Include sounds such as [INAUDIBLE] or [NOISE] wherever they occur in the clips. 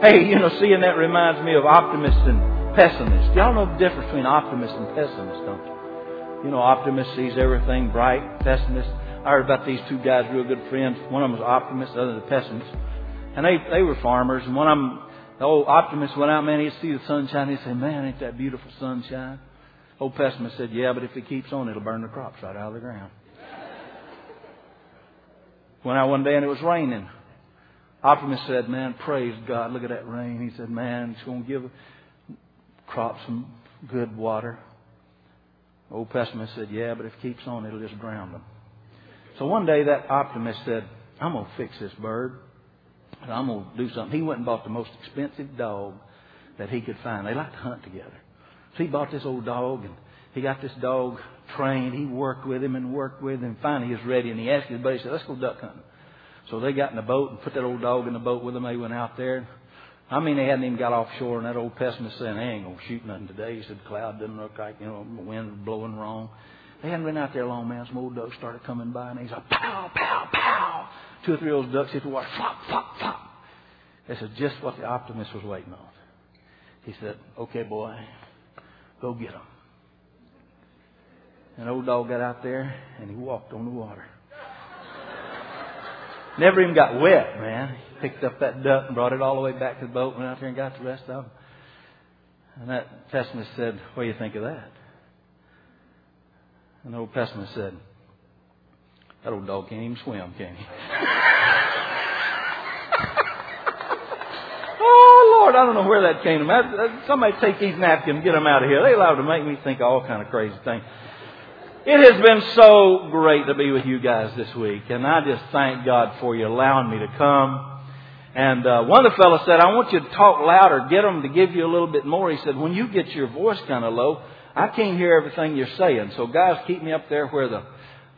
Hey, you know, seeing that reminds me of optimists and pessimists. Y'all know the difference between optimists and pessimists, don't you? You know, optimist sees everything bright. Pessimist. I heard about these two guys, real good friends. One of them was optimist, the other was pessimist. And they they were farmers. And one of them, the old optimist, went out, man. He'd see the sunshine. He'd say, "Man, ain't that beautiful sunshine?" Old pessimist said, "Yeah, but if it keeps on, it'll burn the crops right out of the ground." Went out one day and it was raining. Optimist said, Man, praise God, look at that rain. He said, Man, it's going to give crops some good water. Old pessimist said, Yeah, but if it keeps on, it'll just drown them. So one day that optimist said, I'm going to fix this bird. And I'm going to do something. He went and bought the most expensive dog that he could find. They like to hunt together. So he bought this old dog and he got this dog trained. He worked with him and worked with him. Finally, he was ready and he asked his buddy, he said, let's go duck hunting. So they got in the boat and put that old dog in the boat with them. They went out there. I mean, they hadn't even got offshore, and that old pessimist said, "They ain't gonna shoot nothing today." He said, "The cloud didn't look like you know, the wind blowing wrong." They hadn't been out there long, man. Some old ducks started coming by, and he's like, "Pow, pow, pow!" Two or three those ducks hit the water, flop, flop, flop. This is just what the optimist was waiting on. He said, "Okay, boy, go get them." And old dog got out there, and he walked on the water. Never even got wet, man. He picked up that duck and brought it all the way back to the boat, went out there and got the rest of them. And that pessimist said, What do you think of that? And the old pessimist said, That old dog can't even swim, can he? [LAUGHS] oh, Lord, I don't know where that came from. Somebody take these napkins and get them out of here. They allowed to make me think all kind of crazy things. It has been so great to be with you guys this week, and I just thank God for you allowing me to come. And uh, one of the fellows said, I want you to talk louder, get them to give you a little bit more. He said, when you get your voice kind of low, I can't hear everything you're saying. So guys, keep me up there where the,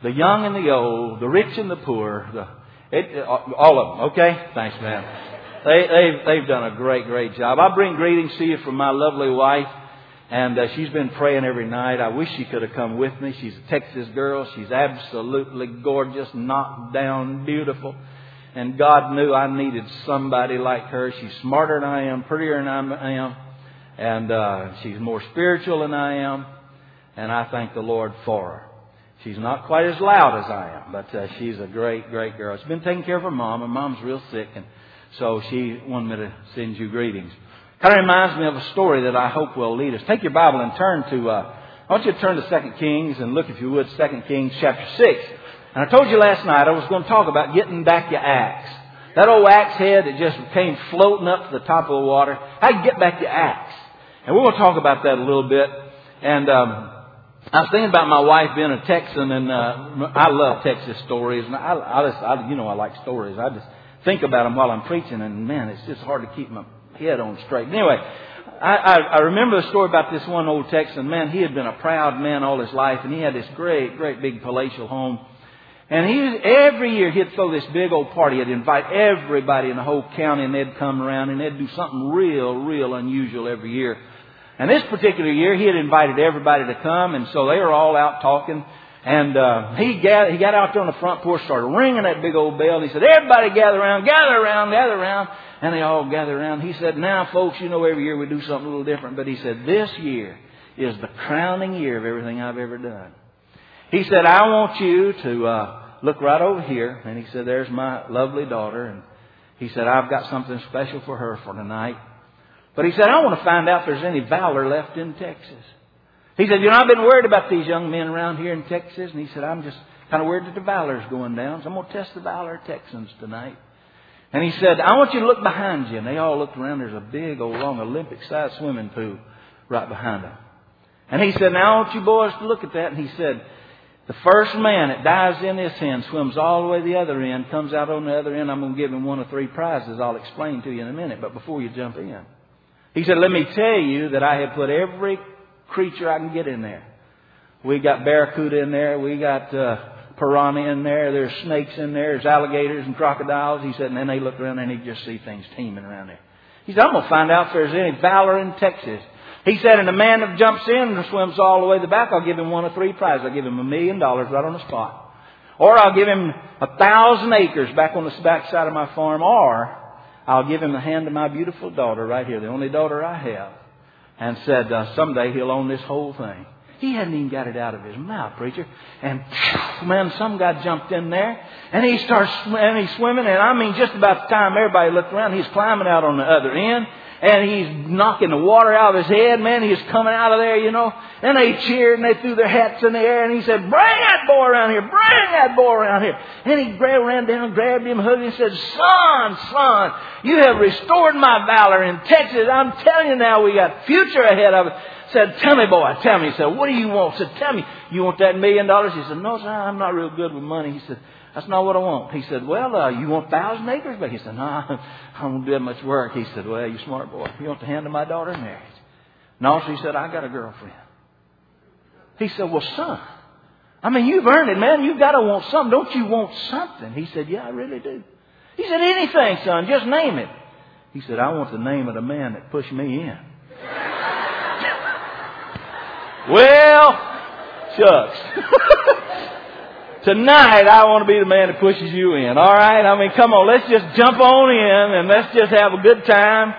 the young and the old, the rich and the poor, the, it, all of them, okay? Thanks, man. They, they've, they've done a great, great job. I bring greetings to you from my lovely wife. And uh, she's been praying every night. I wish she could have come with me. She's a Texas girl. She's absolutely gorgeous, knocked down, beautiful. And God knew I needed somebody like her. She's smarter than I am, prettier than I am, and uh, she's more spiritual than I am. And I thank the Lord for her. She's not quite as loud as I am, but uh, she's a great, great girl. She's been taking care of her mom. Her mom's real sick, and so she wanted me to send you greetings. Kind of reminds me of a story that I hope will lead us. Take your Bible and turn to, uh, I want you to turn to 2 Kings and look, if you would, 2 Kings chapter 6. And I told you last night I was going to talk about getting back your axe. That old axe head that just came floating up to the top of the water. How you get back your axe. And we're going to talk about that a little bit. And, um, I was thinking about my wife being a Texan, and uh, I love Texas stories. And I, I just, I, you know, I like stories. I just think about them while I'm preaching, and man, it's just hard to keep my head on straight. Anyway, I, I, I remember the story about this one old Texan man. He had been a proud man all his life, and he had this great, great big palatial home. And he every year he'd throw this big old party. He'd invite everybody in the whole county, and they'd come around, and they'd do something real, real unusual every year. And this particular year, he had invited everybody to come, and so they were all out talking. And uh, he got he got out there on the front porch, started ringing that big old bell. And he said, "Everybody, gather around, gather around, gather around." And they all gathered around. He said, Now, folks, you know every year we do something a little different. But he said, This year is the crowning year of everything I've ever done. He said, I want you to uh, look right over here. And he said, There's my lovely daughter. And he said, I've got something special for her for tonight. But he said, I want to find out if there's any valor left in Texas. He said, You know, I've been worried about these young men around here in Texas. And he said, I'm just kind of worried that the valor's going down. So I'm going to test the valor of Texans tonight. And he said, I want you to look behind you. And they all looked around. There's a big old long Olympic sized swimming pool right behind them. And he said, Now I want you boys to look at that. And he said, The first man that dives in this end, swims all the way to the other end, comes out on the other end, I'm going to give him one of three prizes. I'll explain to you in a minute. But before you jump in, he said, Let me tell you that I have put every creature I can get in there. We got barracuda in there. We got uh, piranha in there. There's snakes in there. There's alligators and crocodiles. He said, and then they look around and they just see things teeming around there. He said, I'm going to find out if there's any valor in Texas. He said, and the man that jumps in and swims all the way to the back, I'll give him one of three prizes. I'll give him a million dollars right on the spot. Or I'll give him a thousand acres back on the back side of my farm. Or I'll give him the hand of my beautiful daughter right here, the only daughter I have. And said, uh, someday he'll own this whole thing. He hadn't even got it out of his mouth, preacher. And man, some guy jumped in there and he starts and he's swimming. And I mean, just about the time everybody looked around, he's climbing out on the other end and he's knocking the water out of his head. Man, he's coming out of there, you know. And they cheered and they threw their hats in the air and he said, "Bring that boy around here! Bring that boy around here!" And he grabbed, ran down, grabbed him, hugged him, and said, "Son, son, you have restored my valor in Texas. I'm telling you now, we got future ahead of us." said, Tell me, boy, tell me. He said, What do you want? Said, Tell me, you want that million dollars? He said, No, sir, I'm not real good with money. He said, That's not what I want. He said, Well, uh, you want a thousand acres? But he said, No, [LAUGHS] I don't do that much work. He said, Well, you smart boy. You want the hand of my daughter in marriage? He said, I got a girlfriend. He said, Well, son, I mean, you've earned it, man. You've got to want something. Don't you want something? He said, Yeah, I really do. He said, Anything, son, just name it. He said, I want the name of the man that pushed me in. [LAUGHS] Well, shucks. [LAUGHS] Tonight, I want to be the man that pushes you in. All right? I mean, come on. Let's just jump on in and let's just have a good time.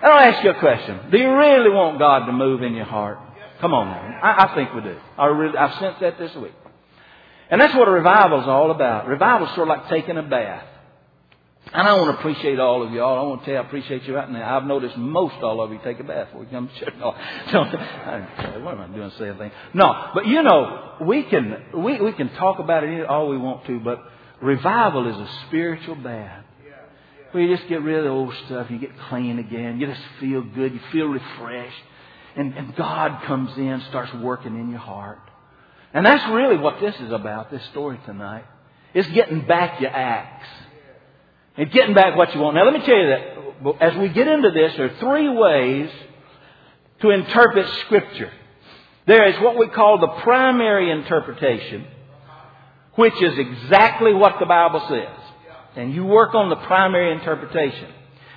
And I'll ask you a question. Do you really want God to move in your heart? Come on now. I, I think we do. I really, I've sensed that this week. And that's what a revival is all about. Revival is sort of like taking a bath. And I want to appreciate all of y'all. I want to tell you I appreciate you right now. I've noticed most all of you take a bath before you come to church. [LAUGHS] No, no, what am I doing saying things? No, but you know, we can, we, we can talk about it all we want to, but revival is a spiritual bath. Where you just get rid of the old stuff, you get clean again, you just feel good, you feel refreshed, and, and God comes in, starts working in your heart. And that's really what this is about, this story tonight. It's getting back your axe. And getting back what you want. Now let me tell you that as we get into this, there are three ways to interpret Scripture. There is what we call the primary interpretation, which is exactly what the Bible says. And you work on the primary interpretation.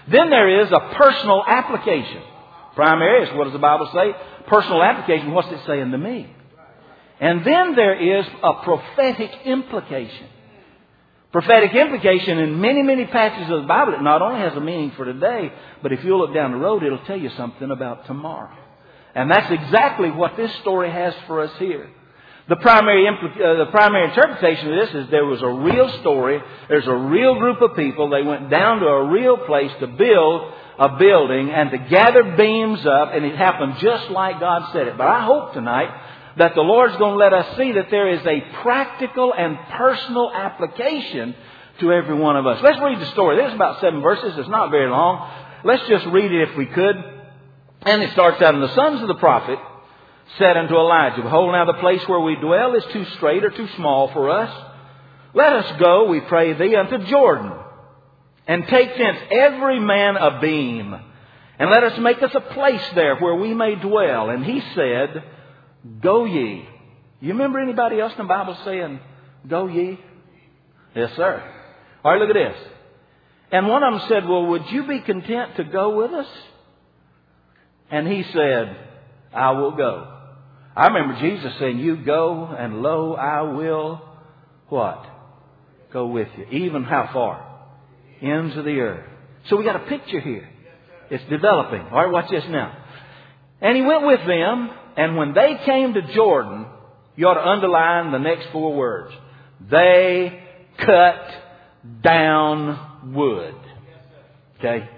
Then there is a personal application. Primary is what does the Bible say? Personal application, what's it saying to me? And then there is a prophetic implication. Prophetic implication in many, many passages of the Bible, it not only has a meaning for today, but if you look down the road, it'll tell you something about tomorrow. And that's exactly what this story has for us here. The primary, uh, the primary interpretation of this is there was a real story. There's a real group of people. They went down to a real place to build a building and to gather beams up, and it happened just like God said it. But I hope tonight that the Lord's going to let us see that there is a practical and personal application to every one of us. Let's read the story. There's about seven verses. It's not very long. Let's just read it if we could. And it starts out, And the sons of the prophet said unto Elijah, Behold, now the place where we dwell is too strait or too small for us. Let us go, we pray thee, unto Jordan, and take thence every man a beam, and let us make us a place there where we may dwell. And he said, Go ye. You remember anybody else in the Bible saying, Go ye? Yes, sir. All right, look at this. And one of them said, Well, would you be content to go with us? And he said, I will go. I remember Jesus saying, You go, and lo, I will what? Go with you. Even how far? Ends of the earth. So we got a picture here. It's developing. All right, watch this now. And he went with them, and when they came to Jordan, you ought to underline the next four words. They cut down wood. Okay?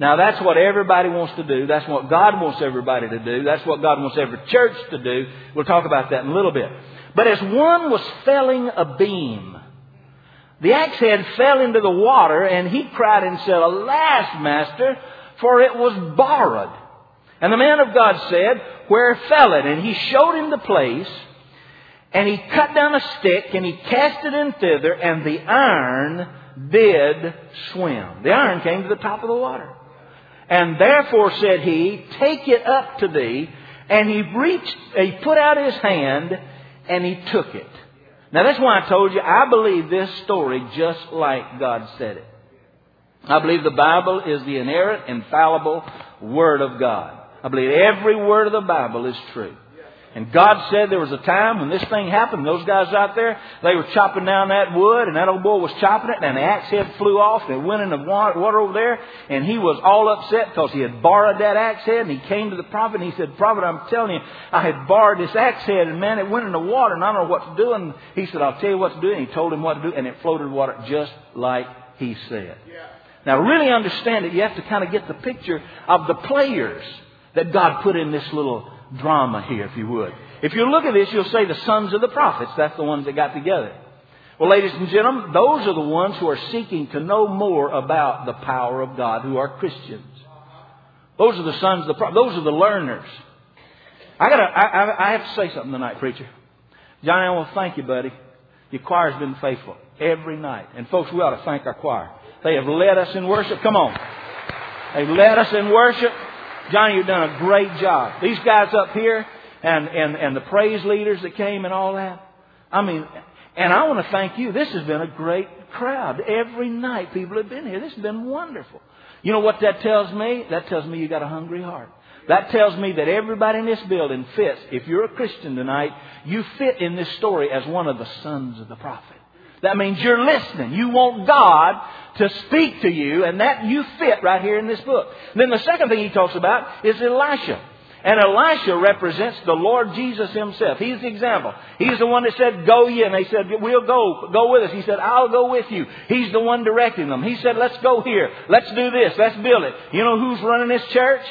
Now that's what everybody wants to do. That's what God wants everybody to do. That's what God wants every church to do. We'll talk about that in a little bit. But as one was felling a beam, the axe head fell into the water and he cried and said, Alas, master, for it was borrowed. And the man of God said, Where fell it? And he showed him the place, and he cut down a stick, and he cast it in thither, and the iron did swim. The iron came to the top of the water. And therefore said he, Take it up to thee. And he reached, he put out his hand, and he took it. Now that's why I told you, I believe this story just like God said it. I believe the Bible is the inerrant, infallible Word of God. I believe every word of the Bible is true. And God said there was a time when this thing happened. Those guys out there, they were chopping down that wood, and that old boy was chopping it, and the axe head flew off, and it went in the water over there, and he was all upset because he had borrowed that axe head, and he came to the prophet, and he said, Prophet, I'm telling you, I had borrowed this axe head, and man, it went in the water, and I don't know what to do. And he said, I'll tell you what to do. And he told him what to do, and it floated water just like he said. Yeah. Now, really understand it, you have to kind of get the picture of the players that God put in this little drama here, if you would. If you look at this, you'll say the sons of the prophets. That's the ones that got together. Well, ladies and gentlemen, those are the ones who are seeking to know more about the power of God, who are Christians. Those are the sons of the prophets. Those are the learners. I gotta, I, I, I have to say something tonight, preacher. Johnny, I want to thank you, buddy. Your choir's been faithful every night. And folks, we ought to thank our choir. They have led us in worship. Come on. They've led us in worship. Johnny, you've done a great job. These guys up here and, and, and the praise leaders that came and all that. I mean, and I want to thank you. This has been a great crowd. Every night people have been here. This has been wonderful. You know what that tells me? That tells me you got a hungry heart. That tells me that everybody in this building fits. If you're a Christian tonight, you fit in this story as one of the sons of the prophet. That means you're listening. You want God to speak to you, and that you fit right here in this book. And then the second thing he talks about is Elisha. And Elisha represents the Lord Jesus himself. He's the example. He's the one that said, go ye. And they said, we'll go. Go with us. He said, I'll go with you. He's the one directing them. He said, let's go here. Let's do this. Let's build it. You know who's running this church?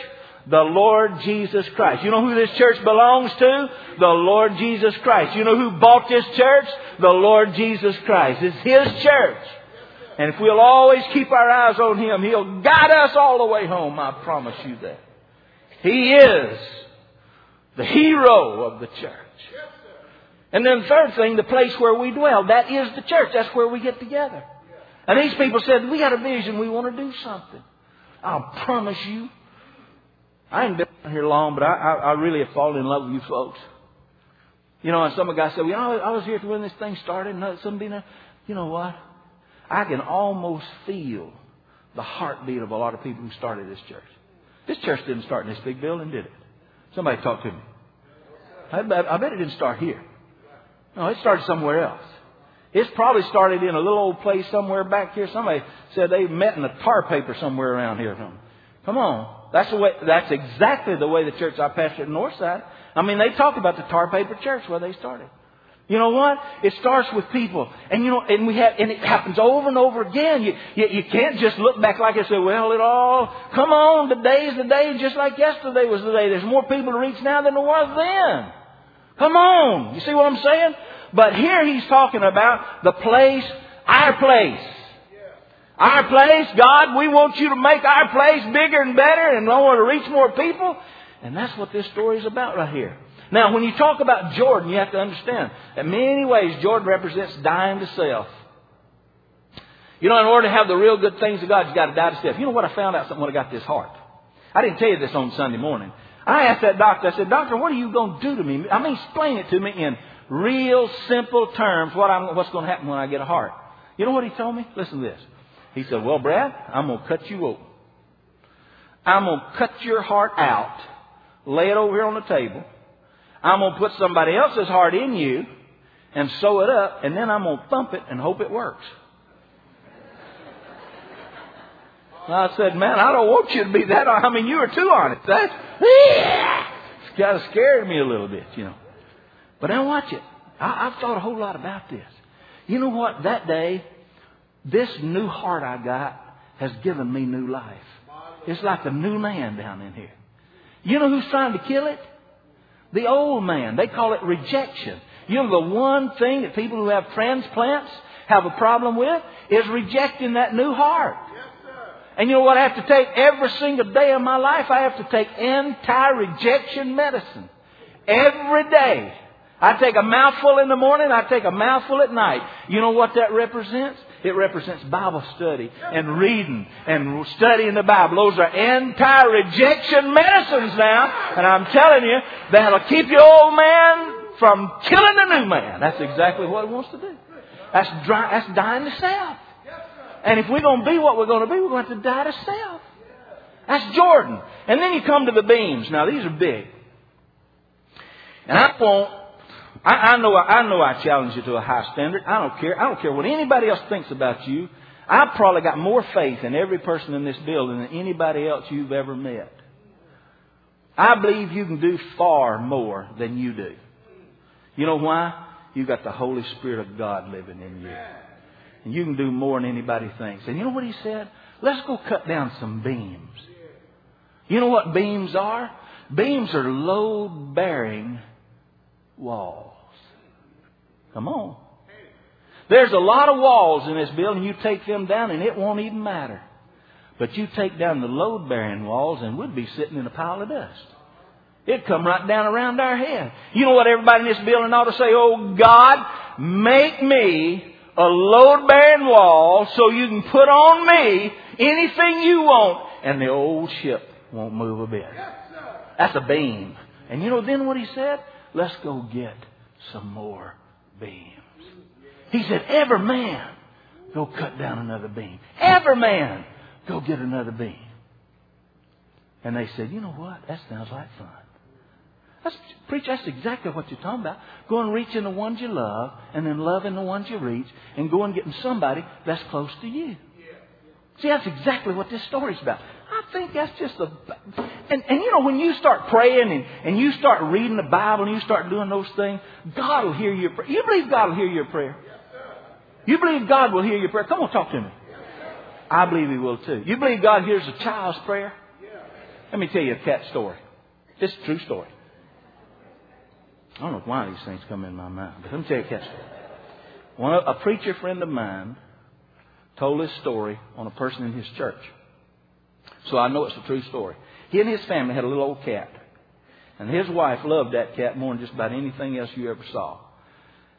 The Lord Jesus Christ. You know who this church belongs to? The Lord Jesus Christ. You know who bought this church? The Lord Jesus Christ. It's His church. And if we'll always keep our eyes on Him, He'll guide us all the way home. I promise you that. He is the hero of the church. And then the third thing, the place where we dwell. That is the church. That's where we get together. And these people said, we got a vision. We want to do something. I'll promise you, I ain't been here long, but I, I, I really have fallen in love with you folks. You know, and some of guy said, well, you know, I was here when this thing started, and somebody, you know what? I can almost feel the heartbeat of a lot of people who started this church. This church didn't start in this big building, did it? Somebody talk to me. I bet, I bet it didn't start here. No, it started somewhere else. It's probably started in a little old place somewhere back here. Somebody said they met in a tar paper somewhere around here. Come on. That's the way, that's exactly the way the church I pastored at Northside. I mean, they talk about the tar paper church where they started. You know what? It starts with people. And you know, and we have, and it happens over and over again. You, you, you can't just look back like I say, well, it all, come on, the day is the day just like yesterday was the day. There's more people to reach now than there was then. Come on. You see what I'm saying? But here he's talking about the place, our place. Our place, God, we want you to make our place bigger and better and want to reach more people. And that's what this story is about right here. Now, when you talk about Jordan, you have to understand that many ways Jordan represents dying to self. You know, in order to have the real good things of God, you've got to die to self. You know what I found out when I got this heart? I didn't tell you this on Sunday morning. I asked that doctor, I said, Doctor, what are you going to do to me? I mean, explain it to me in real simple terms what I'm, what's going to happen when I get a heart. You know what he told me? Listen to this. He said, Well, Brad, I'm going to cut you open. I'm going to cut your heart out, lay it over here on the table, I'm going to put somebody else's heart in you and sew it up, and then I'm going to thump it and hope it works. I said, man, I don't want you to be that. I mean, you were too honest. That's it's kind of scared me a little bit, you know. But now watch it. I, I've thought a whole lot about this. You know what? That day, this new heart I got has given me new life. It's like a new man down in here. You know who's trying to kill it? The old man. They call it rejection. You know, the one thing that people who have transplants have a problem with is rejecting that new heart. and you know what I have to take every single day of my life? I have to take anti-rejection medicine. Every day. I take a mouthful in the morning, I take a mouthful at night. You know what that represents? It represents Bible study and reading and studying the Bible. Those are anti-rejection medicines now. And I'm telling you, that'll keep your old man from killing the new man. That's exactly what he wants to do. That's, dry, that's dying to self. And if we're going to be what we're going to be, we're going to have to die to self. That's Jordan. And then you come to the beams. Now, these are big. And I won't. I, I know. I know. I challenge you to a high standard. I don't care. I don't care what anybody else thinks about you. I've probably got more faith in every person in this building than anybody else you've ever met. I believe you can do far more than you do. You know why? You've got the Holy Spirit of God living in you. And you can do more than anybody thinks. And you know what he said? Let's go cut down some beams. You know what beams are? Beams are load bearing walls. Come on. There's a lot of walls in this building. You take them down and it won't even matter. But you take down the load bearing walls and we'd be sitting in a pile of dust. It'd come right down around our head. You know what everybody in this building ought to say? Oh God, make me a load bearing wall so you can put on me anything you want and the old ship won't move a bit. That's a beam. And you know then what he said? Let's go get some more beams. He said, every man go cut down another beam. Every man go get another beam. And they said, you know what? That sounds like fun. That's, preach, that's exactly what you're talking about. Go and reach in the ones you love, and then loving the ones you reach, and go and getting somebody that's close to you. See, that's exactly what this story's about. Think that's just a. And, and you know, when you start praying and, and you start reading the Bible and you start doing those things, God will hear your prayer. You believe God will hear your prayer? You believe God will hear your prayer? Come on, talk to me. I believe He will too. You believe God hears a child's prayer? Let me tell you a cat story. Is a true story. I don't know why these things come in my mind, but let me tell you a cat story. One, a preacher friend of mine told this story on a person in his church. So I know it's a true story. He and his family had a little old cat. And his wife loved that cat more than just about anything else you ever saw.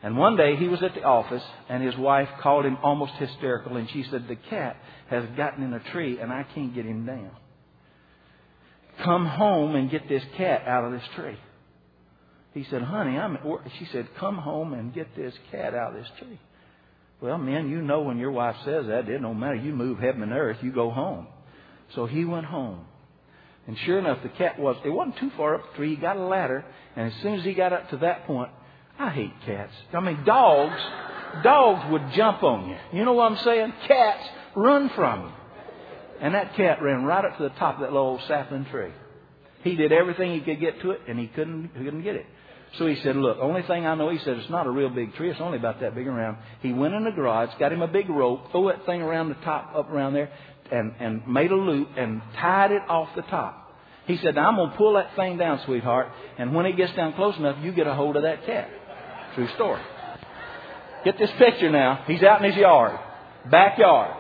And one day he was at the office and his wife called him almost hysterical and she said, The cat has gotten in a tree and I can't get him down. Come home and get this cat out of this tree. He said, Honey, I'm at work. She said, Come home and get this cat out of this tree. Well, men, you know when your wife says that, it don't matter. You move heaven and earth, you go home. So he went home. And sure enough, the cat was, it wasn't too far up the tree. He got a ladder, and as soon as he got up to that point, I hate cats. I mean, dogs, dogs would jump on you. You know what I'm saying? Cats run from you. And that cat ran right up to the top of that little old sapling tree. He did everything he could get to it, and he couldn't, he couldn't get it. So he said, Look, only thing I know, he said, it's not a real big tree. It's only about that big around. He went in the garage, got him a big rope, threw that thing around the top, up around there, and, and made a loop and tied it off the top. He said, Now I'm going to pull that thing down, sweetheart, and when it gets down close enough, you get a hold of that cat. True story. Get this picture now. He's out in his yard, backyard.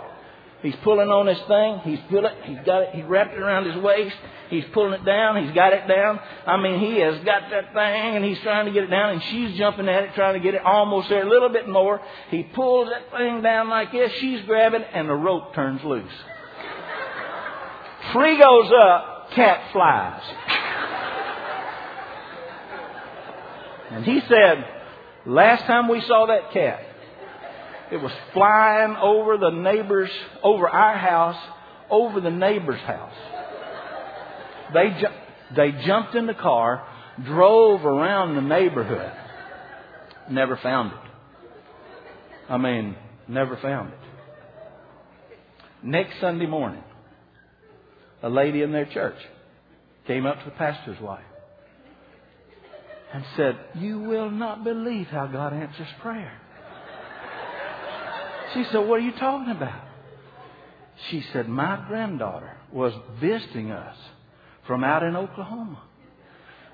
He's pulling on this thing. He's it. He's got it. He wrapped it around his waist. He's pulling it down. He's got it down. I mean, he has got that thing, and he's trying to get it down, and she's jumping at it, trying to get it almost there, a little bit more. He pulls that thing down like this. She's grabbing, and the rope turns loose. Tree goes up, cat flies. And he said, last time we saw that cat, it was flying over the neighbor's, over our house, over the neighbor's house. They, ju- they jumped in the car, drove around the neighborhood, never found it. I mean, never found it. Next Sunday morning, a lady in their church came up to the pastor's wife and said, You will not believe how God answers prayer. She said, What are you talking about? She said, My granddaughter was visiting us from out in Oklahoma.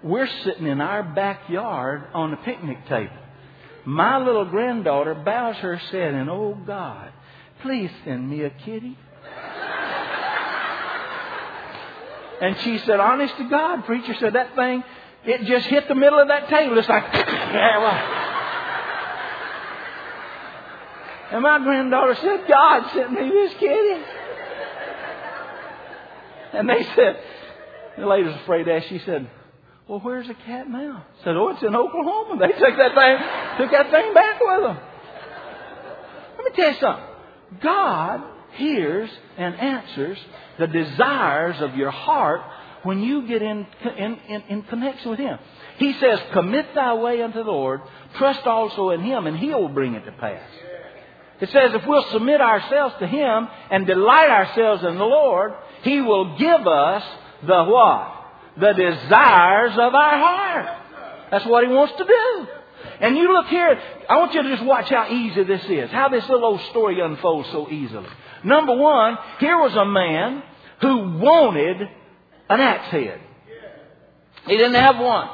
We're sitting in our backyard on the picnic table. My little granddaughter bows her head and, Oh God, please send me a kitty. And she said, honest to God, preacher said that thing, it just hit the middle of that table. It's like. [LAUGHS] And my granddaughter said, God sent me this kitty. And they said, the lady was afraid to ask. She said, well, where's the cat now? I said, oh, it's in Oklahoma. They took that thing, took that thing back with them. Let me tell you something. God hears and answers the desires of your heart when you get in, in, in, in connection with Him. He says, commit thy way unto the Lord, trust also in Him, and He'll bring it to pass. It says if we'll submit ourselves to Him and delight ourselves in the Lord, He will give us the what? The desires of our heart. That's what He wants to do. And you look here, I want you to just watch how easy this is, how this little old story unfolds so easily. Number one, here was a man who wanted an axe head. He didn't have one.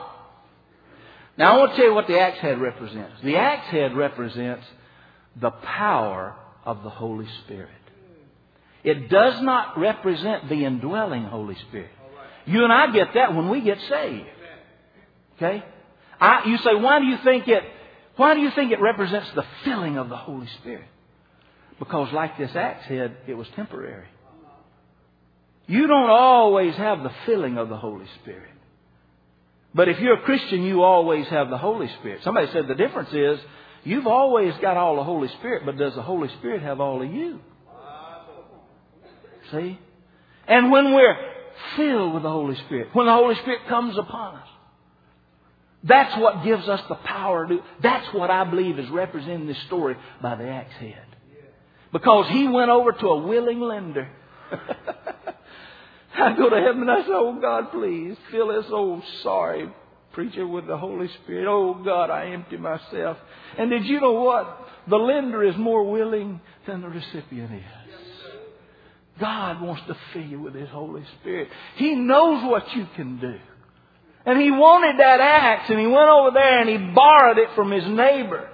Now I want to tell you what the axe head represents. The axe head represents the power of the Holy Spirit. It does not represent the indwelling Holy Spirit. You and I get that when we get saved. Okay? I, you say, why do you think it, why do you think it represents the filling of the Holy Spirit? Because like this axe head, it was temporary. You don't always have the filling of the Holy Spirit. But if you're a Christian, you always have the Holy Spirit. Somebody said the difference is you've always got all the Holy Spirit, but does the Holy Spirit have all of you? See? And when we're filled with the Holy Spirit, when the Holy Spirit comes upon us, that's what gives us the power to. That's what I believe is represented in this story by the axe head. Because he went over to a willing lender. [LAUGHS] I go to heaven and I say, Oh God, please fill this old oh, sorry preacher with the Holy Spirit. Oh God, I empty myself. And did you know what? The lender is more willing than the recipient is. God wants to fill you with His Holy Spirit. He knows what you can do. And he wanted that axe and he went over there and he borrowed it from his neighbor.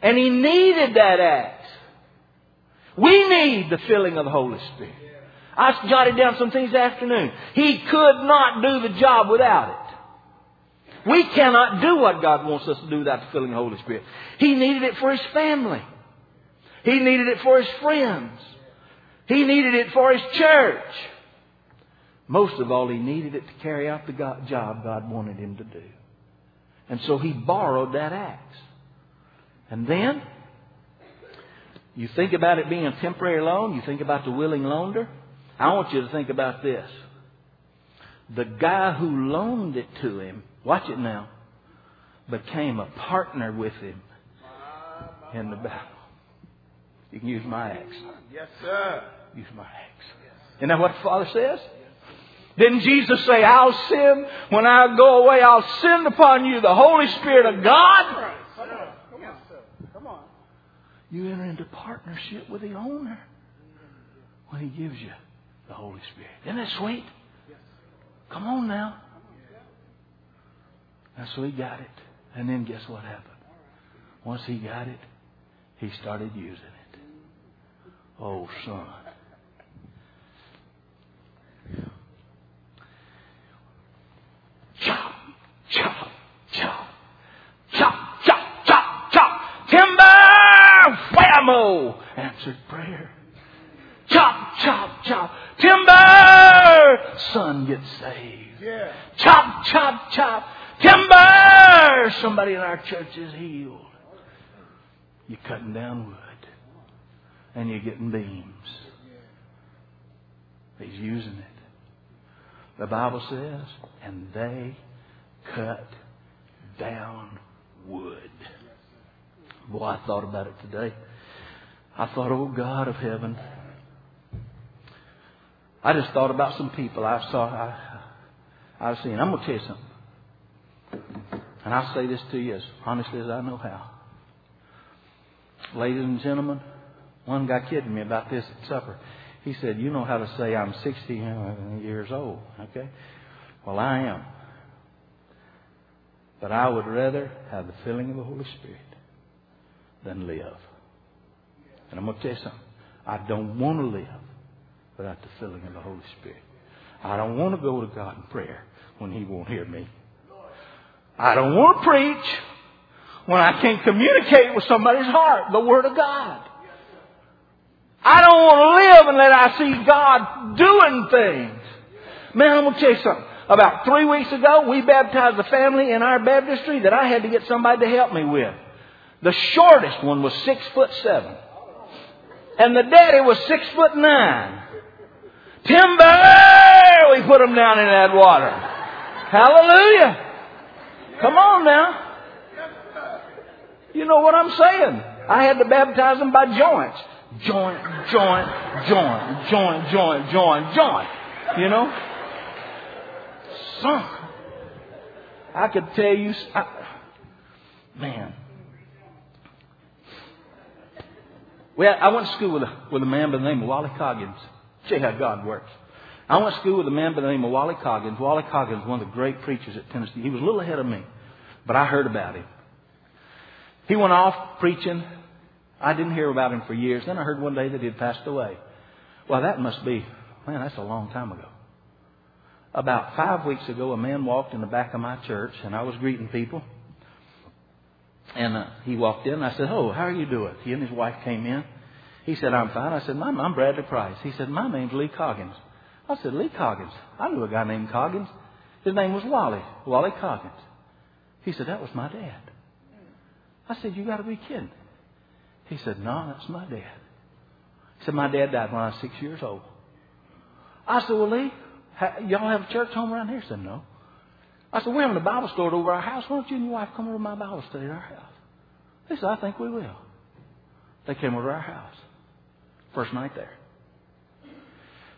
And he needed that axe. We need the filling of the Holy Spirit. I jotted down some things this afternoon. He could not do the job without it. We cannot do what God wants us to do without the filling of the Holy Spirit. He needed it for his family. He needed it for his friends. He needed it for his church. Most of all, he needed it to carry out the job God wanted him to do. And so he borrowed that axe. And then, you think about it being a temporary loan, you think about the willing loaner. I want you to think about this. The guy who loaned it to him, watch it now, became a partner with him in the battle. You can use my axe. Yes, sir. Use my axe. Isn't that what the Father says? Didn't Jesus say, I'll send, when I go away, I'll send upon you the Holy Spirit of God? You enter into partnership with the owner when he gives you the Holy Spirit. Isn't that sweet? Come on now. And so he got it. And then guess what happened? Once he got it, he started using it. Oh, son. Chop, chop, chop. Chop, Whammo! Answered prayer. Chop, chop, chop. Timber! Son gets saved. Yeah. Chop, chop, chop. Timber! Somebody in our church is healed. You're cutting down wood. And you're getting beams. He's using it. The Bible says, and they cut down wood. Boy, I thought about it today. I thought, oh God of heaven. I just thought about some people I saw, I, I've seen. I'm going to tell you something. And I'll say this to you as honestly as I know how. Ladies and gentlemen, one guy kidding me about this at supper. He said, You know how to say I'm 60 years old, okay? Well, I am. But I would rather have the filling of the Holy Spirit than live. And I'm going to tell you something. I don't want to live without the filling of the Holy Spirit. I don't want to go to God in prayer when He won't hear me. I don't want to preach when I can't communicate with somebody's heart the Word of God. I don't want to live unless I see God doing things. Man, I'm going to tell you something. About three weeks ago, we baptized a family in our baptistry that I had to get somebody to help me with. The shortest one was six foot seven. And the daddy was six foot nine. Timber! We put him down in that water. Hallelujah. Come on now. You know what I'm saying? I had to baptize him by joints. Joint, joint, joint, joint, joint, joint, joint. You know? Son, I could tell you, I, man. Well, I went to school with a, with a man by the name of Wally Coggins. See how God works. I went to school with a man by the name of Wally Coggins. Wally Coggins one of the great preachers at Tennessee. He was a little ahead of me, but I heard about him. He went off preaching. I didn't hear about him for years. Then I heard one day that he had passed away. Well, that must be, man, that's a long time ago. About five weeks ago, a man walked in the back of my church, and I was greeting people. And uh, he walked in, I said, Oh, how are you doing? He and his wife came in. He said, I'm fine. I said, I'm Bradley Price. He said, My name's Lee Coggins. I said, Lee Coggins. I knew a guy named Coggins. His name was Wally, Wally Coggins. He said, That was my dad. I said, You got to be kidding. He said, No, that's my dad. He said, My dad died when I was six years old. I said, Well, Lee, y'all have a church home around here? He said, No. I said, We're having a Bible store over our house. Why don't you and your wife come over to my Bible study at our house? They said, I think we will. They came over to our house. First night there.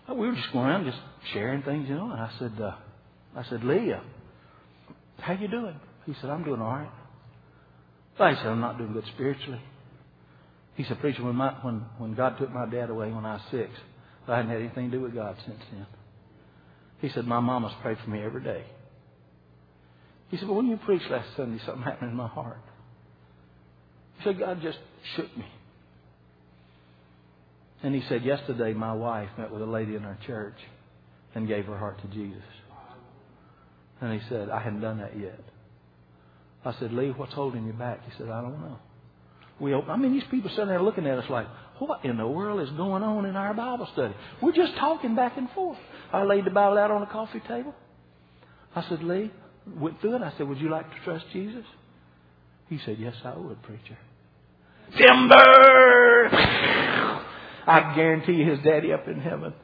We were just going around just sharing things, you know. And I said, uh, I said, Leah, how you doing? He said, I'm doing all right. I said, I'm not doing good spiritually. He said, Preacher, when, my, when, when God took my dad away when I was six, I hadn't had anything to do with God since then. He said, My mama's prayed for me every day. He said, But when you preached last Sunday, something happened in my heart. He said, God just shook me. And he said, Yesterday, my wife met with a lady in our church and gave her heart to Jesus. And he said, I hadn't done that yet. I said, Lee, what's holding you back? He said, I don't know. We open, I mean, these people sitting there looking at us like, what in the world is going on in our Bible study? We're just talking back and forth. I laid the Bible out on the coffee table. I said, Lee, went through it. I said, would you like to trust Jesus? He said, yes, I would, preacher. Timber! I guarantee his daddy up in heaven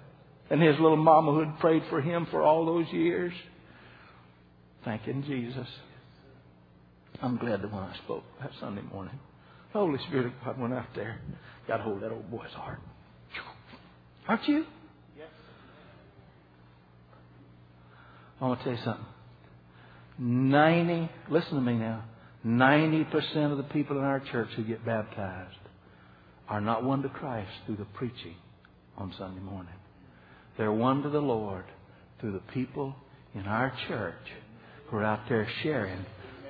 and his little mama who had prayed for him for all those years. Thanking Jesus. I'm glad that when I spoke that Sunday morning, the Holy Spirit of God went out there, got hold of that old boy's heart. Aren't you? Yes. I want to tell you something. 90, listen to me now, 90% of the people in our church who get baptized are not won to Christ through the preaching on Sunday morning. They're won to the Lord through the people in our church who are out there sharing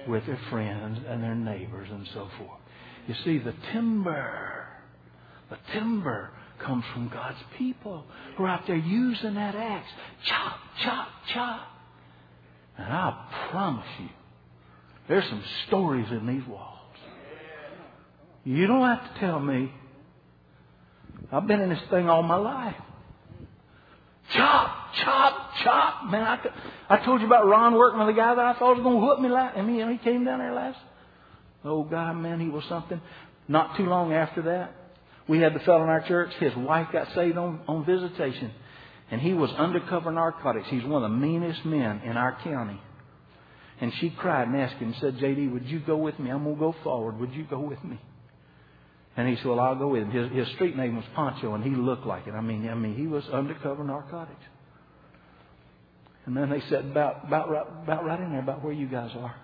with their friends and their neighbors and so forth. You see, the timber, the timber comes from God's people who are out there using that axe. Chop, chop, chop. And I promise you, there's some stories in these walls. You don't have to tell me. I've been in this thing all my life. Chop, chop, chop. Man, I, I told you about Ron Workman, the guy that I thought was going to whoop me last. And he, he came down there last. Oh, guy, man, he was something. Not too long after that, we had the fellow in our church. His wife got saved on, on visitation. And he was undercover narcotics. He's one of the meanest men in our county. And she cried and asked him, and said, JD, would you go with me? I'm going to go forward. Would you go with me? And he said, well, I'll go with him. His, his street name was Pancho, and he looked like it. I mean, I mean, he was undercover narcotics. And then they said, about, about, right, about right in there, about where you guys are.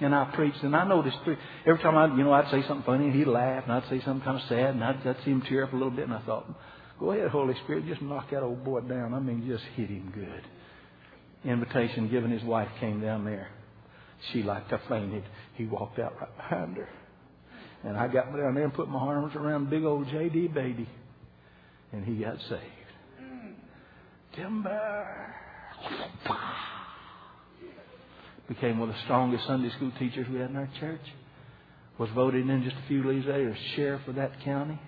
And I preached, and I noticed every time I, you know, I'd say something funny, and he'd laugh, and I'd say something kind of sad, and I'd, I'd see him tear up a little bit, and I thought, go ahead, Holy Spirit, just knock that old boy down. I mean, just hit him good. Invitation given, his wife came down there. She like to fainted. He walked out right behind her. And I got down there and put my arms around big old J.D. baby. And he got saved. Timber. Became one of the strongest Sunday school teachers we had in our church. Was voted in just a few days later sheriff of that county.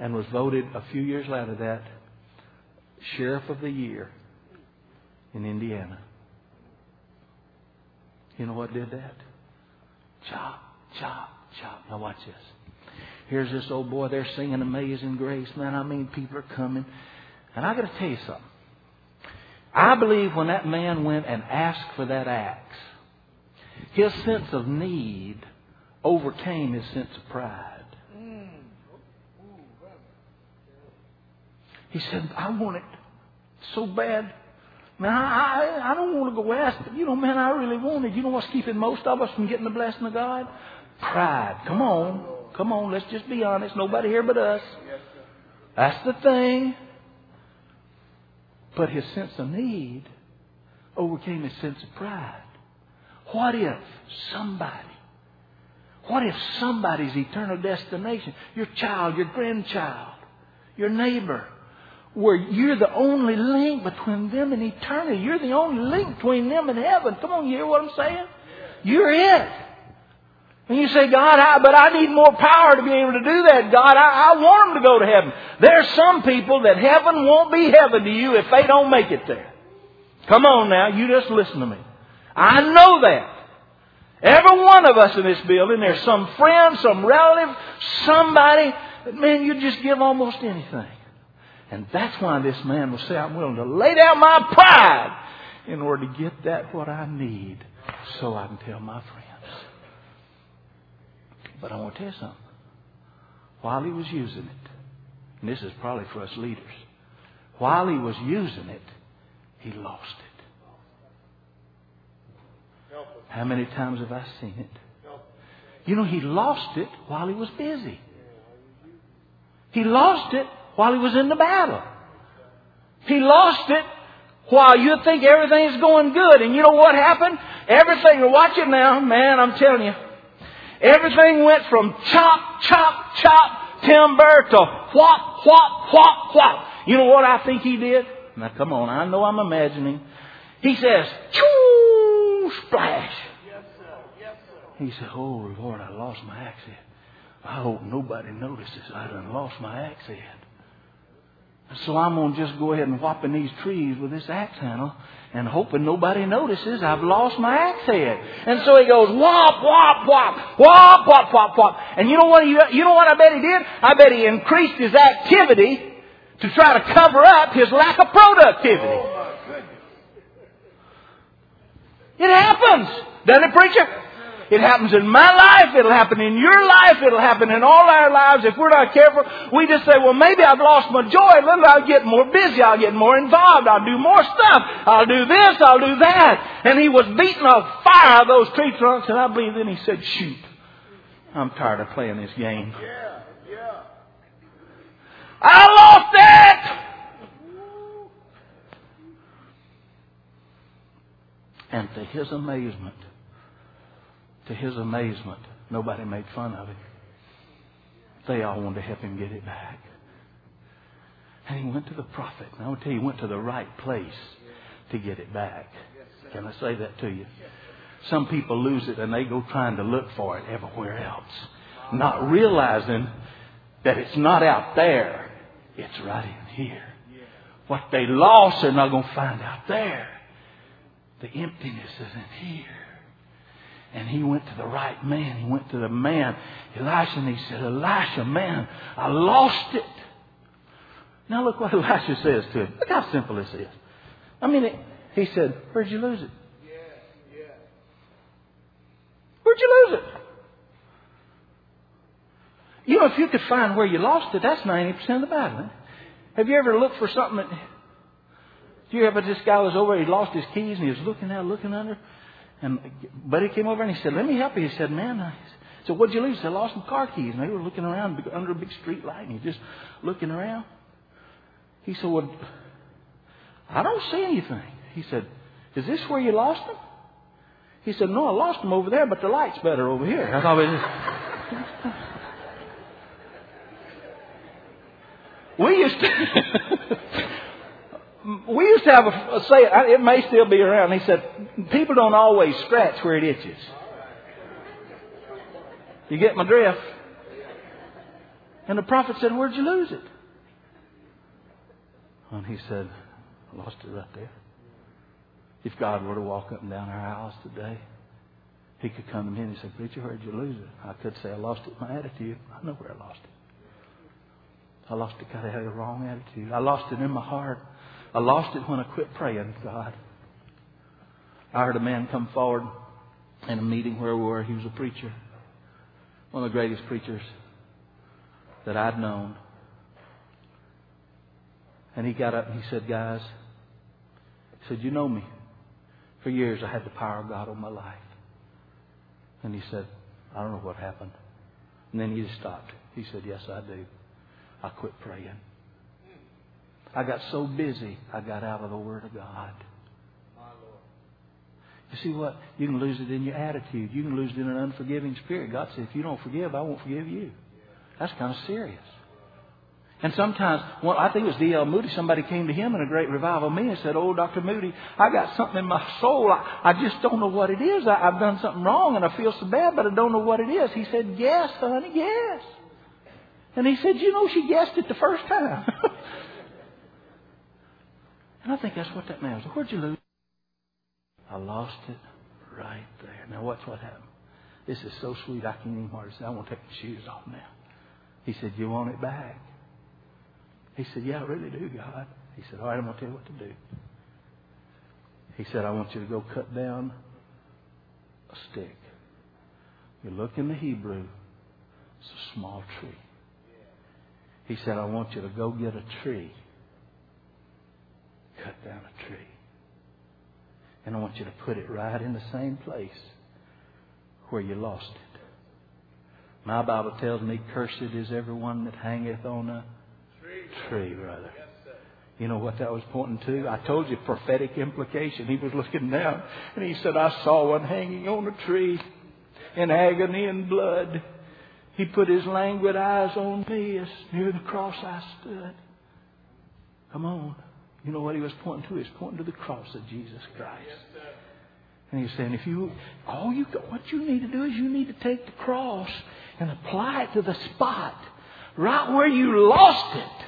And was voted a few years later that sheriff of the year in Indiana. You know what did that? Chop, chop, chop. Now watch this. Here's this old boy. They're singing Amazing Grace. Man, I mean, people are coming. And I got to tell you something. I believe when that man went and asked for that axe, his sense of need overcame his sense of pride. He said, I want it so bad. Man, I, I, I don't want to go ask, but you know, man, I really want it. You know what's keeping most of us from getting the blessing of God? Pride. Come on. Come on, let's just be honest. Nobody here but us. That's the thing. But his sense of need overcame his sense of pride. What if somebody, what if somebody's eternal destination, your child, your grandchild, your neighbor, where you're the only link between them and eternity. You're the only link between them and heaven. Come on, you hear what I'm saying? You're it. And you say, God, I, but I need more power to be able to do that. God, I, I want them to go to heaven. There's some people that heaven won't be heaven to you if they don't make it there. Come on now, you just listen to me. I know that. Every one of us in this building, there's some friend, some relative, somebody that, man, you just give almost anything. And that's why this man will say, I'm willing to lay down my pride in order to get that what I need so I can tell my friends. But I want to tell you something. While he was using it, and this is probably for us leaders, while he was using it, he lost it. How many times have I seen it? You know, he lost it while he was busy. He lost it while he was in the battle. He lost it while you think everything's going good. And you know what happened? Everything, watch it now, man, I'm telling you. Everything went from chop, chop, chop timber to whop, whop, whop, whop. You know what I think he did? Now come on, I know I'm imagining. He says, choo, splash. Yes, sir. Yes, sir. He said, Oh Lord, I lost my axe head. I hope nobody notices I done lost my head. So I'm going to just go ahead and whop in these trees with this axe handle and hoping nobody notices I've lost my axe head. And so he goes whop, whop, whop, whop, whop, whop, whop. And you know what? He, you know what I bet he did? I bet he increased his activity to try to cover up his lack of productivity. Oh, it happens, doesn't it, preacher? It happens in my life. It'll happen in your life. It'll happen in all our lives. If we're not careful, we just say, well, maybe I've lost my joy. Then I'll get more busy. I'll get more involved. I'll do more stuff. I'll do this. I'll do that. And he was beating a fire of those tree trunks. And I believe then he said, shoot, I'm tired of playing this game. Yeah, yeah. I lost it! And to his amazement, to his amazement, nobody made fun of him. They all wanted to help him get it back. And he went to the prophet. And I will tell you, he went to the right place to get it back. Can I say that to you? Some people lose it and they go trying to look for it everywhere else, not realizing that it's not out there, it's right in here. What they lost, they're not going to find out there. The emptiness is in here. And he went to the right man. He went to the man, Elisha, and he said, Elisha, man, I lost it. Now look what [LAUGHS] Elisha says to him. Look how simple this is. I mean, it, he said, Where'd you lose it? Where'd you lose it? You know, if you could find where you lost it, that's 90% of the battle. Have you ever looked for something that. Do you ever, this guy was over, he lost his keys, and he was looking out, looking under. And buddy came over and he said, Let me help you. He said, Man, I said, What'd you lose? He said, I lost some car keys. And they were looking around under a big street light, and he's just looking around. He said, Well, I don't see anything. He said, Is this where you lost them? He said, No, I lost them over there, but the light's better over here. I thought was We used to. [LAUGHS] we used to have a, a say. It may still be around. He said, "People don't always scratch where it itches." You get my drift? And the prophet said, "Where'd you lose it?" And he said, "I lost it right there." If God were to walk up and down our aisles today, He could come to me and say, "Preacher, where'd you lose it?" I could say, "I lost it in my attitude. I know where I lost it." I lost it because I had a wrong attitude. I lost it in my heart. I lost it when I quit praying, God. I heard a man come forward in a meeting where we were. He was a preacher, one of the greatest preachers that I'd known. And he got up and he said, Guys, he said, You know me. For years I had the power of God on my life. And he said, I don't know what happened. And then he just stopped. He said, Yes, I do. I quit praying. I got so busy, I got out of the Word of God. You see what? You can lose it in your attitude. You can lose it in an unforgiving spirit. God said, if you don't forgive, I won't forgive you. That's kind of serious. And sometimes, well, I think it was D.L. Moody, somebody came to him in a great revival me and said, Oh, Dr. Moody, I got something in my soul. I, I just don't know what it is. I, I've done something wrong and I feel so bad, but I don't know what it is. He said, Yes, honey, yes. And he said, You know, she guessed it the first time. [LAUGHS] and I think that's what that man was. Where'd you lose? It? I lost it right there. Now, watch what happened. This is so sweet, I can't even hardly say, I want to take my shoes off now. He said, You want it back? He said, Yeah, I really do, God. He said, All right, I'm going to tell you what to do. He said, I want you to go cut down a stick. You look in the Hebrew, it's a small tree. He said, I want you to go get a tree, cut down a tree. And I want you to put it right in the same place where you lost it. My Bible tells me, Cursed is everyone that hangeth on a tree, brother. You know what that was pointing to? I told you prophetic implication. He was looking down and he said, I saw one hanging on a tree in agony and blood. He put his languid eyes on me as near the cross I stood. Come on. You know what he was pointing to? He was pointing to the cross of Jesus Christ. And he's saying, if you, all you, what you need to do is you need to take the cross and apply it to the spot right where you lost it.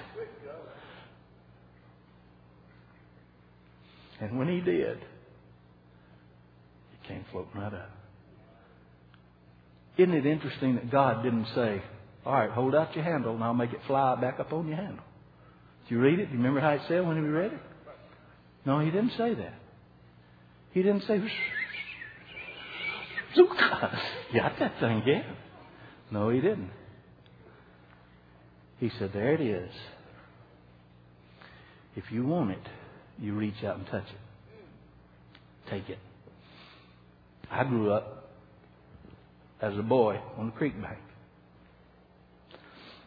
And when he did, it came floating right up. Isn't it interesting that God didn't say, all right, hold out your handle and I'll make it fly back up on your handle? Did you read it? Do you remember how it said when we read it? No, he didn't say that. He didn't say, [LAUGHS] got that thing again. No, he didn't. He said, there it is. If you want it, you reach out and touch it. Take it. I grew up as a boy on the creek bank.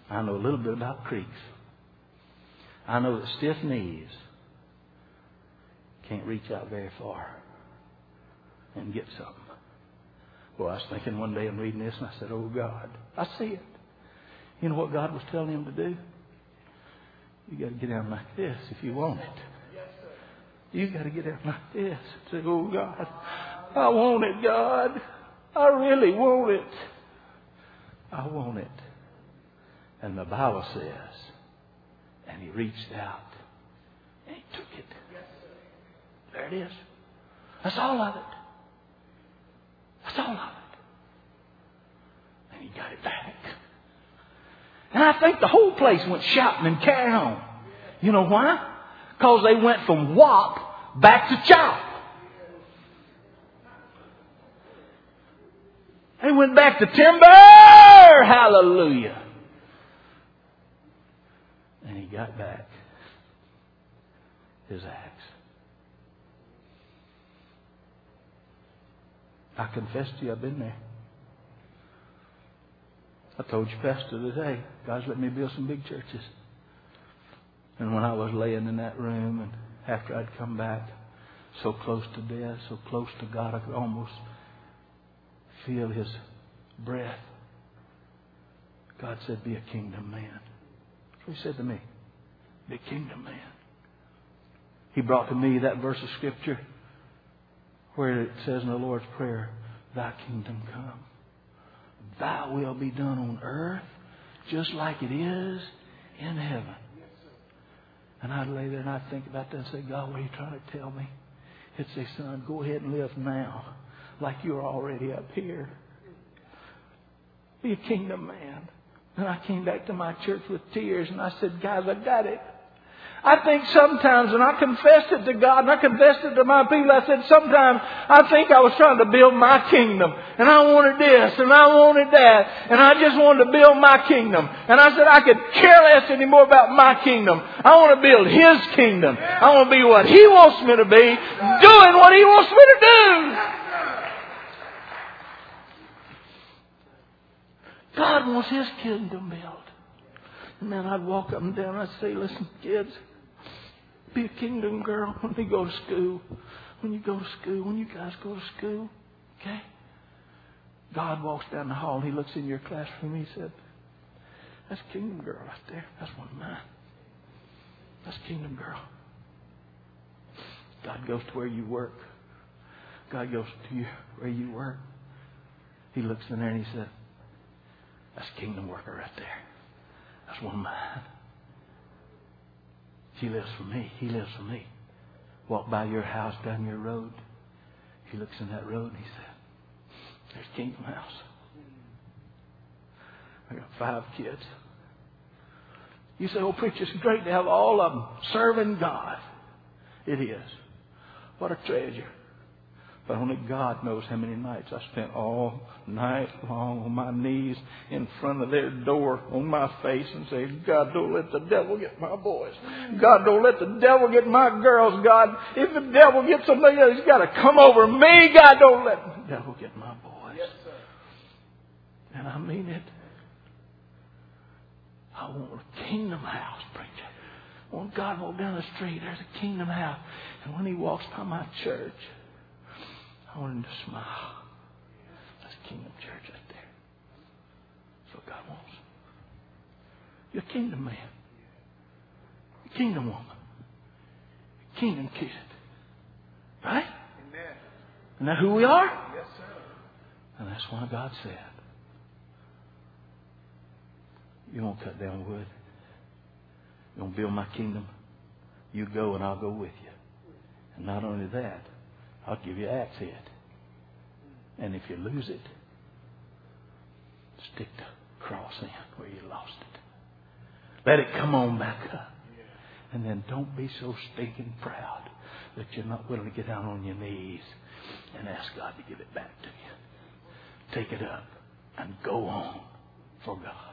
I know a little bit about creeks. I know that stiff knees can't reach out very far and get something. Well, I was thinking one day I'm reading this and I said, Oh God, I see it. You know what God was telling him to do? You got to get down like this if you want it. You got to get down like this. And say, Oh God, I want it, God. I really want it. I want it. And the Bible says, and he reached out and he took it. There it is. That's all of it. That's all of it. And he got it back. And I think the whole place went shouting and carrying on. You know why? Because they went from wop back to chop. They went back to timber. Hallelujah. Got back his axe. I confess to you, I've been there. I told you, Pastor, today, God's let me build some big churches. And when I was laying in that room and after I'd come back, so close to death, so close to God, I could almost feel His breath. God said, Be a kingdom man. That's what He said to me. A kingdom man. He brought to me that verse of Scripture where it says in the Lord's Prayer, Thy kingdom come. Thy will be done on earth just like it is in heaven. And I'd lay there and I'd think about that and say, God, what are you trying to tell me? He'd say, son, go ahead and live now like you're already up here. Be a kingdom man. And I came back to my church with tears and I said, guys, I got it. I think sometimes, and I confessed it to God, and I confessed it to my people, I said sometimes I think I was trying to build my kingdom, and I wanted this, and I wanted that, and I just wanted to build my kingdom. And I said I could care less anymore about my kingdom. I want to build His kingdom. I want to be what He wants me to be, doing what He wants me to do. God wants His kingdom built. And then I'd walk up and down I'd say, listen, kids, be a kingdom girl when you go to school. When you go to school, when you guys go to school, okay? God walks down the hall and he looks in your classroom. He said, That's kingdom girl right there. That's one of mine. That's kingdom girl. God goes to where you work. God goes to you where you work. He looks in there and he said, That's kingdom worker right there. That's one of mine. She lives for me. He lives for me. Walk by your house down your road. He looks in that road and he said, There's Kingdom House. I got five kids. You say, oh, preacher, it's great to have all of them serving God. It is. What a treasure. But only God knows how many nights I spent all night long on my knees in front of their door on my face and say, God, don't let the devil get my boys. God, don't let the devil get my girls. God, if the devil gets somebody else, he's got to come over me. God, don't let the devil get my boys. Yes, sir. And I mean it. I want a kingdom house, preacher. When God walk down the street, there's a kingdom house. And when he walks by my church, I want him to smile. That's kingdom church right there. That's what God wants. You're a kingdom man. You're a kingdom woman. You're a kingdom kid. Right? Amen. Isn't that who we are? Yes, sir. And that's why God said, You won't cut down wood. You won't build my kingdom. You go and I'll go with you. And not only that, I'll give you axe head. And if you lose it, stick the cross in where you lost it. Let it come on back up. And then don't be so stinking proud that you're not willing to get down on your knees and ask God to give it back to you. Take it up and go on for God.